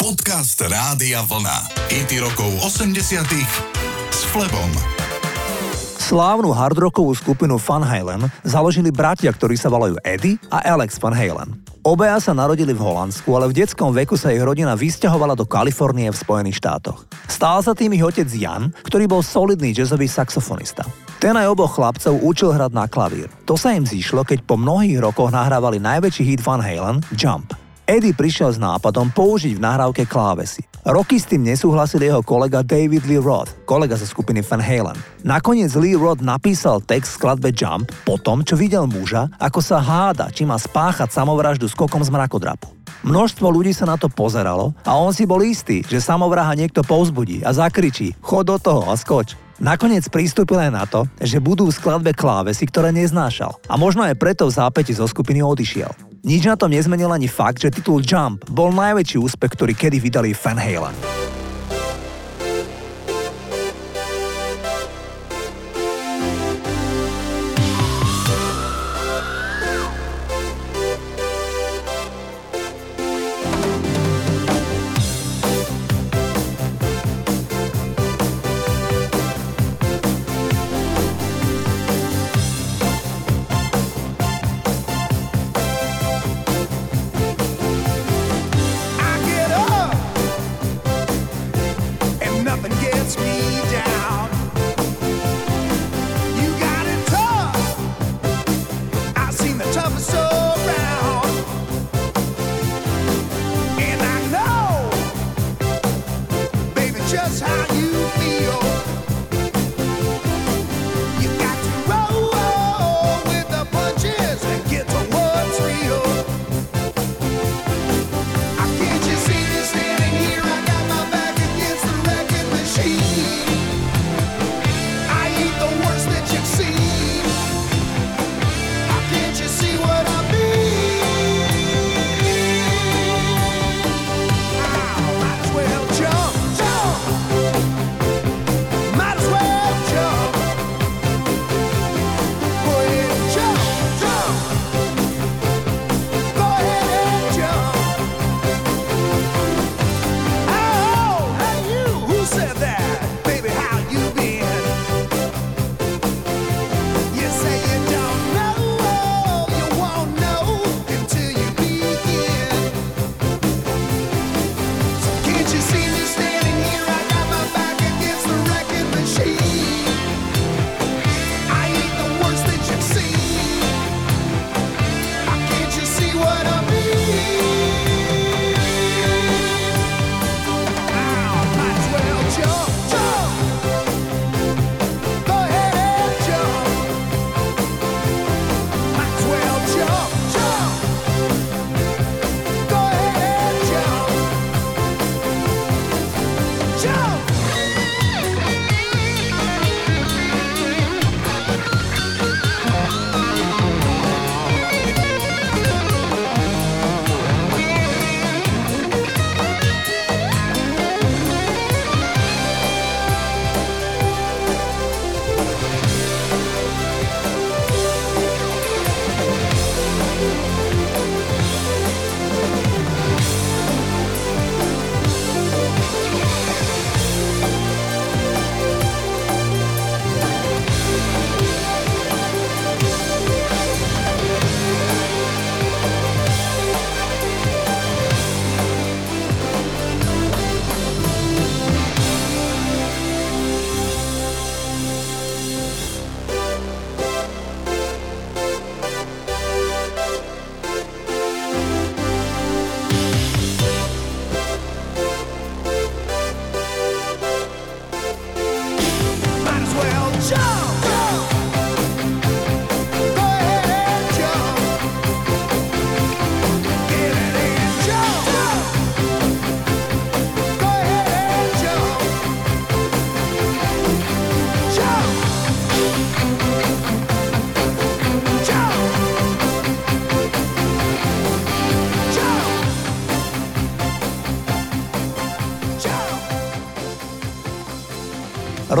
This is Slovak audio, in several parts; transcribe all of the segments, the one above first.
Podcast Rádia Vlna. IT rokov 80 s Flebom. Slávnu hardrockovú skupinu Van Halen založili bratia, ktorí sa volajú Eddie a Alex Van Halen. Obaja sa narodili v Holandsku, ale v detskom veku sa ich rodina vysťahovala do Kalifornie v Spojených štátoch. Stál sa tým ich otec Jan, ktorý bol solidný jazzový saxofonista. Ten aj oboch chlapcov učil hrať na klavír. To sa im zišlo, keď po mnohých rokoch nahrávali najväčší hit Van Halen, Jump. Eddie prišiel s nápadom použiť v nahrávke klávesy. Roky s tým nesúhlasil jeho kolega David Lee Roth, kolega zo skupiny Van Halen. Nakoniec Lee Roth napísal text skladbe Jump po tom, čo videl muža, ako sa háda, či má spáchať samovraždu skokom z mrakodrapu. Množstvo ľudí sa na to pozeralo a on si bol istý, že samovraha niekto povzbudí a zakričí chod do toho a skoč. Nakoniec pristúpil aj na to, že budú v skladbe klávesy, ktoré neznášal. A možno aj preto v zápäti zo skupiny odišiel. Nič na tom nezmenil ani fakt, že titul Jump bol najväčší úspech, ktorý kedy vydali Van Halen.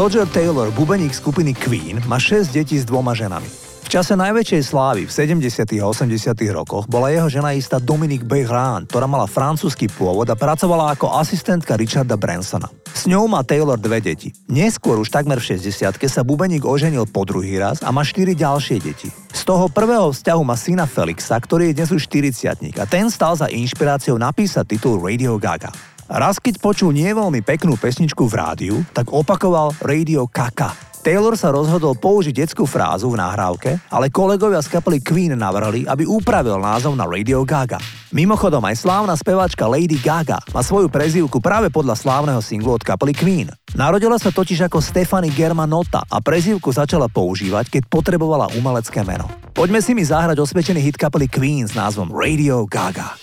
Roger Taylor, bubeník skupiny Queen, má 6 detí s dvoma ženami. V čase najväčšej slávy v 70. a 80. rokoch bola jeho žena istá Dominique Behrand, ktorá mala francúzsky pôvod a pracovala ako asistentka Richarda Bransona. S ňou má Taylor dve deti. Neskôr už takmer v 60 sa bubeník oženil po druhý raz a má štyri ďalšie deti. Z toho prvého vzťahu má syna Felixa, ktorý je dnes už 40 a ten stal za inšpiráciou napísať titul Radio Gaga. Raz keď počul nie veľmi peknú pesničku v rádiu, tak opakoval Radio Kaka. Taylor sa rozhodol použiť detskú frázu v nahrávke, ale kolegovia z kapely Queen navrhli, aby upravil názov na Radio Gaga. Mimochodom aj slávna speváčka Lady Gaga má svoju prezývku práve podľa slávneho singlu od kapely Queen. Narodila sa totiž ako Stefany Germanotta a prezývku začala používať, keď potrebovala umelecké meno. Poďme si mi zahrať osvedčený hit kapely Queen s názvom Radio Gaga.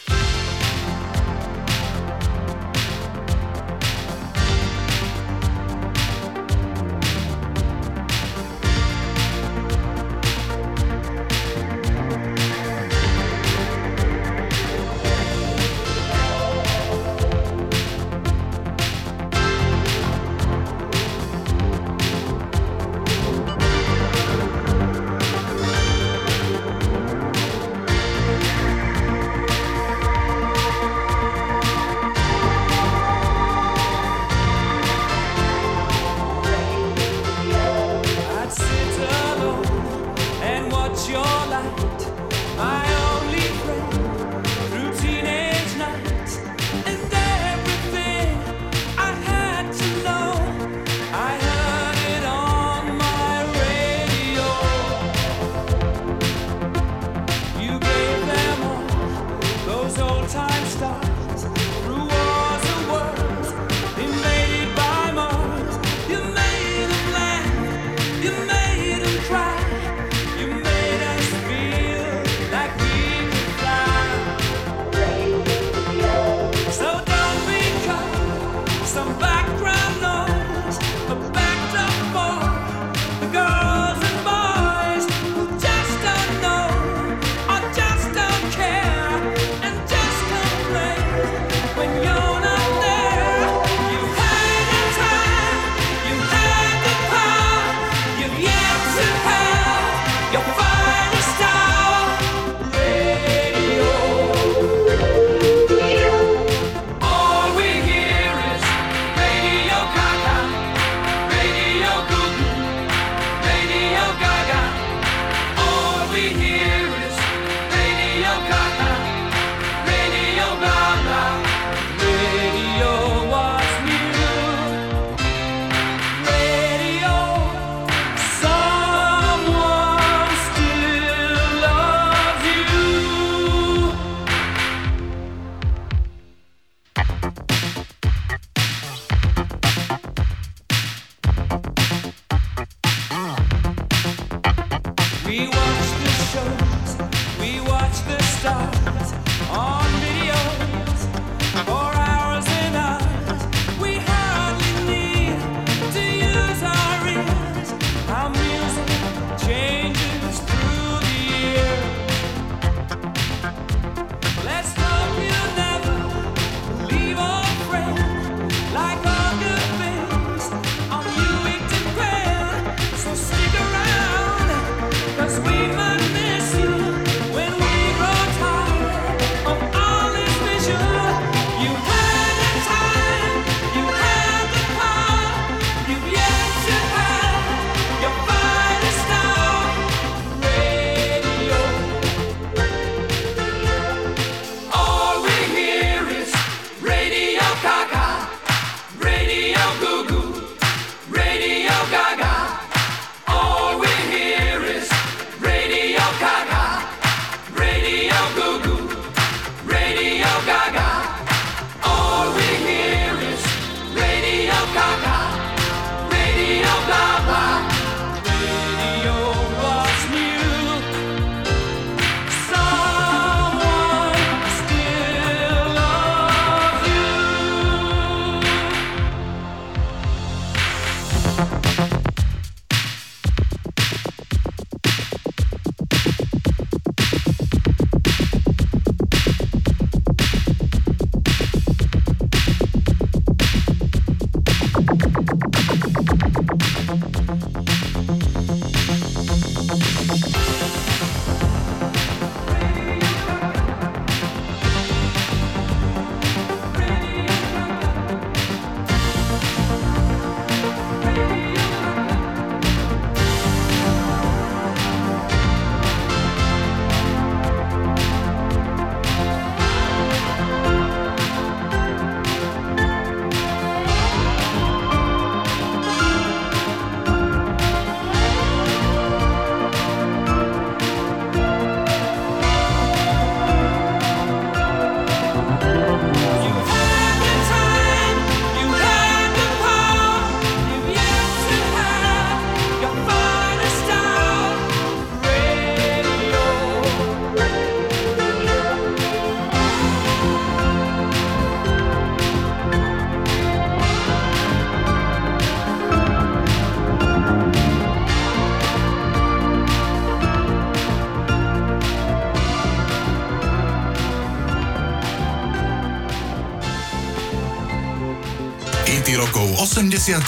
Hity rokov 80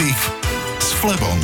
s Flebom.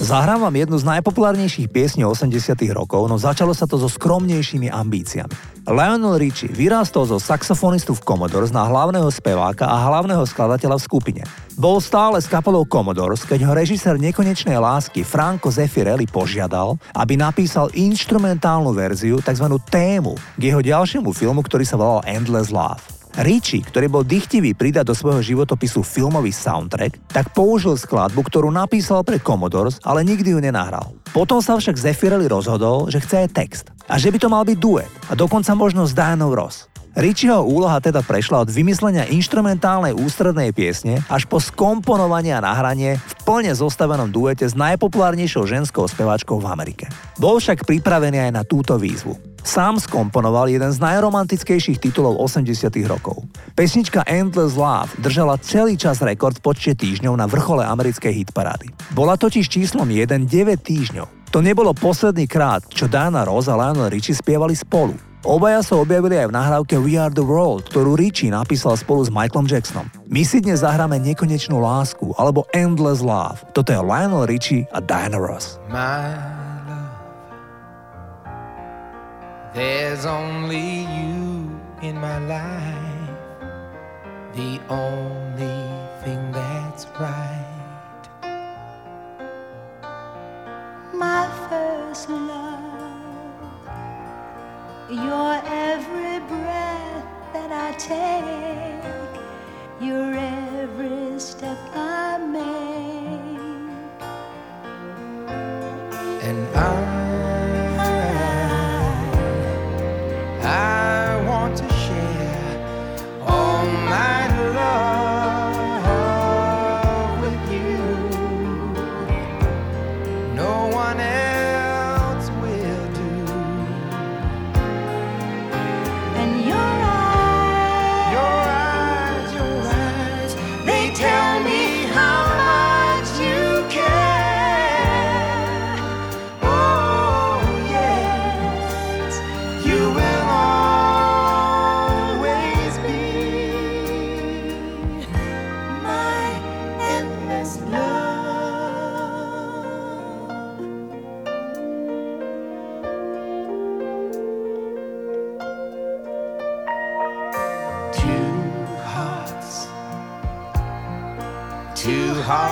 Zahrám vám jednu z najpopulárnejších piesní 80 rokov, no začalo sa to so skromnejšími ambíciami. Lionel Richie vyrástol zo saxofonistu v Commodores na hlavného speváka a hlavného skladateľa v skupine. Bol stále s kapelou Commodores, keď ho režisér nekonečnej lásky Franco Zeffirelli požiadal, aby napísal instrumentálnu verziu, tzv. tému, k jeho ďalšiemu filmu, ktorý sa volal Endless Love. Richie, ktorý bol dychtivý pridať do svojho životopisu filmový soundtrack, tak použil skladbu, ktorú napísal pre Commodores, ale nikdy ju nenahral. Potom sa však Zeffirelli rozhodol, že chce aj text a že by to mal byť duet a dokonca možno s Dianou Ross. Richieho úloha teda prešla od vymyslenia instrumentálnej ústrednej piesne až po skomponovanie a nahranie v plne zostavenom duete s najpopulárnejšou ženskou speváčkou v Amerike. Bol však pripravený aj na túto výzvu. Sám skomponoval jeden z najromantickejších titulov 80 rokov. Pesnička Endless Love držala celý čas rekord v počte týždňov na vrchole americkej hitparády. Bola totiž číslom 1 9 týždňov. To nebolo posledný krát, čo Dana Rose a Lionel Richie spievali spolu. Obaja sa objavili aj v nahrávke We Are The World, ktorú Richie napísal spolu s Michaelom Jacksonom. My si dnes zahráme Nekonečnú lásku alebo Endless Love. Toto je Lionel Richie a Diana Ross. My love, there's only you in my life The only thing that's right My Your every breath that I take, your every step I make, and I,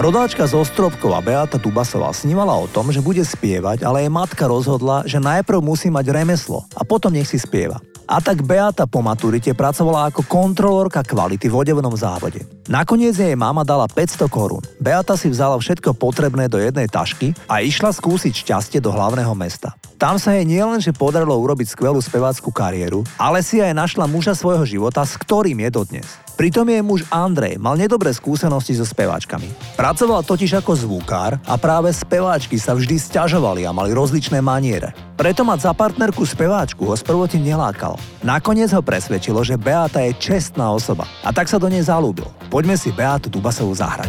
Rodáčka z Ostrovkova Beata Dubasová snívala o tom, že bude spievať, ale jej matka rozhodla, že najprv musí mať remeslo a potom nech si spieva. A tak Beata po maturite pracovala ako kontrolórka kvality v odevnom závode. Nakoniec jej mama dala 500 korún. Beata si vzala všetko potrebné do jednej tašky a išla skúsiť šťastie do hlavného mesta. Tam sa jej nielenže podarilo urobiť skvelú spevácku kariéru, ale si aj našla muža svojho života, s ktorým je dodnes. Pritom jej muž Andrej mal nedobré skúsenosti so speváčkami. Pracoval totiž ako zvukár a práve speváčky sa vždy stiažovali a mali rozličné maniere. Preto mať za partnerku speváčku ho sprvotne nelákal. Nakoniec ho presvedčilo, že Beata je čestná osoba a tak sa do nej zalúbil. Poďme si Beatu Dubasovú zahrať.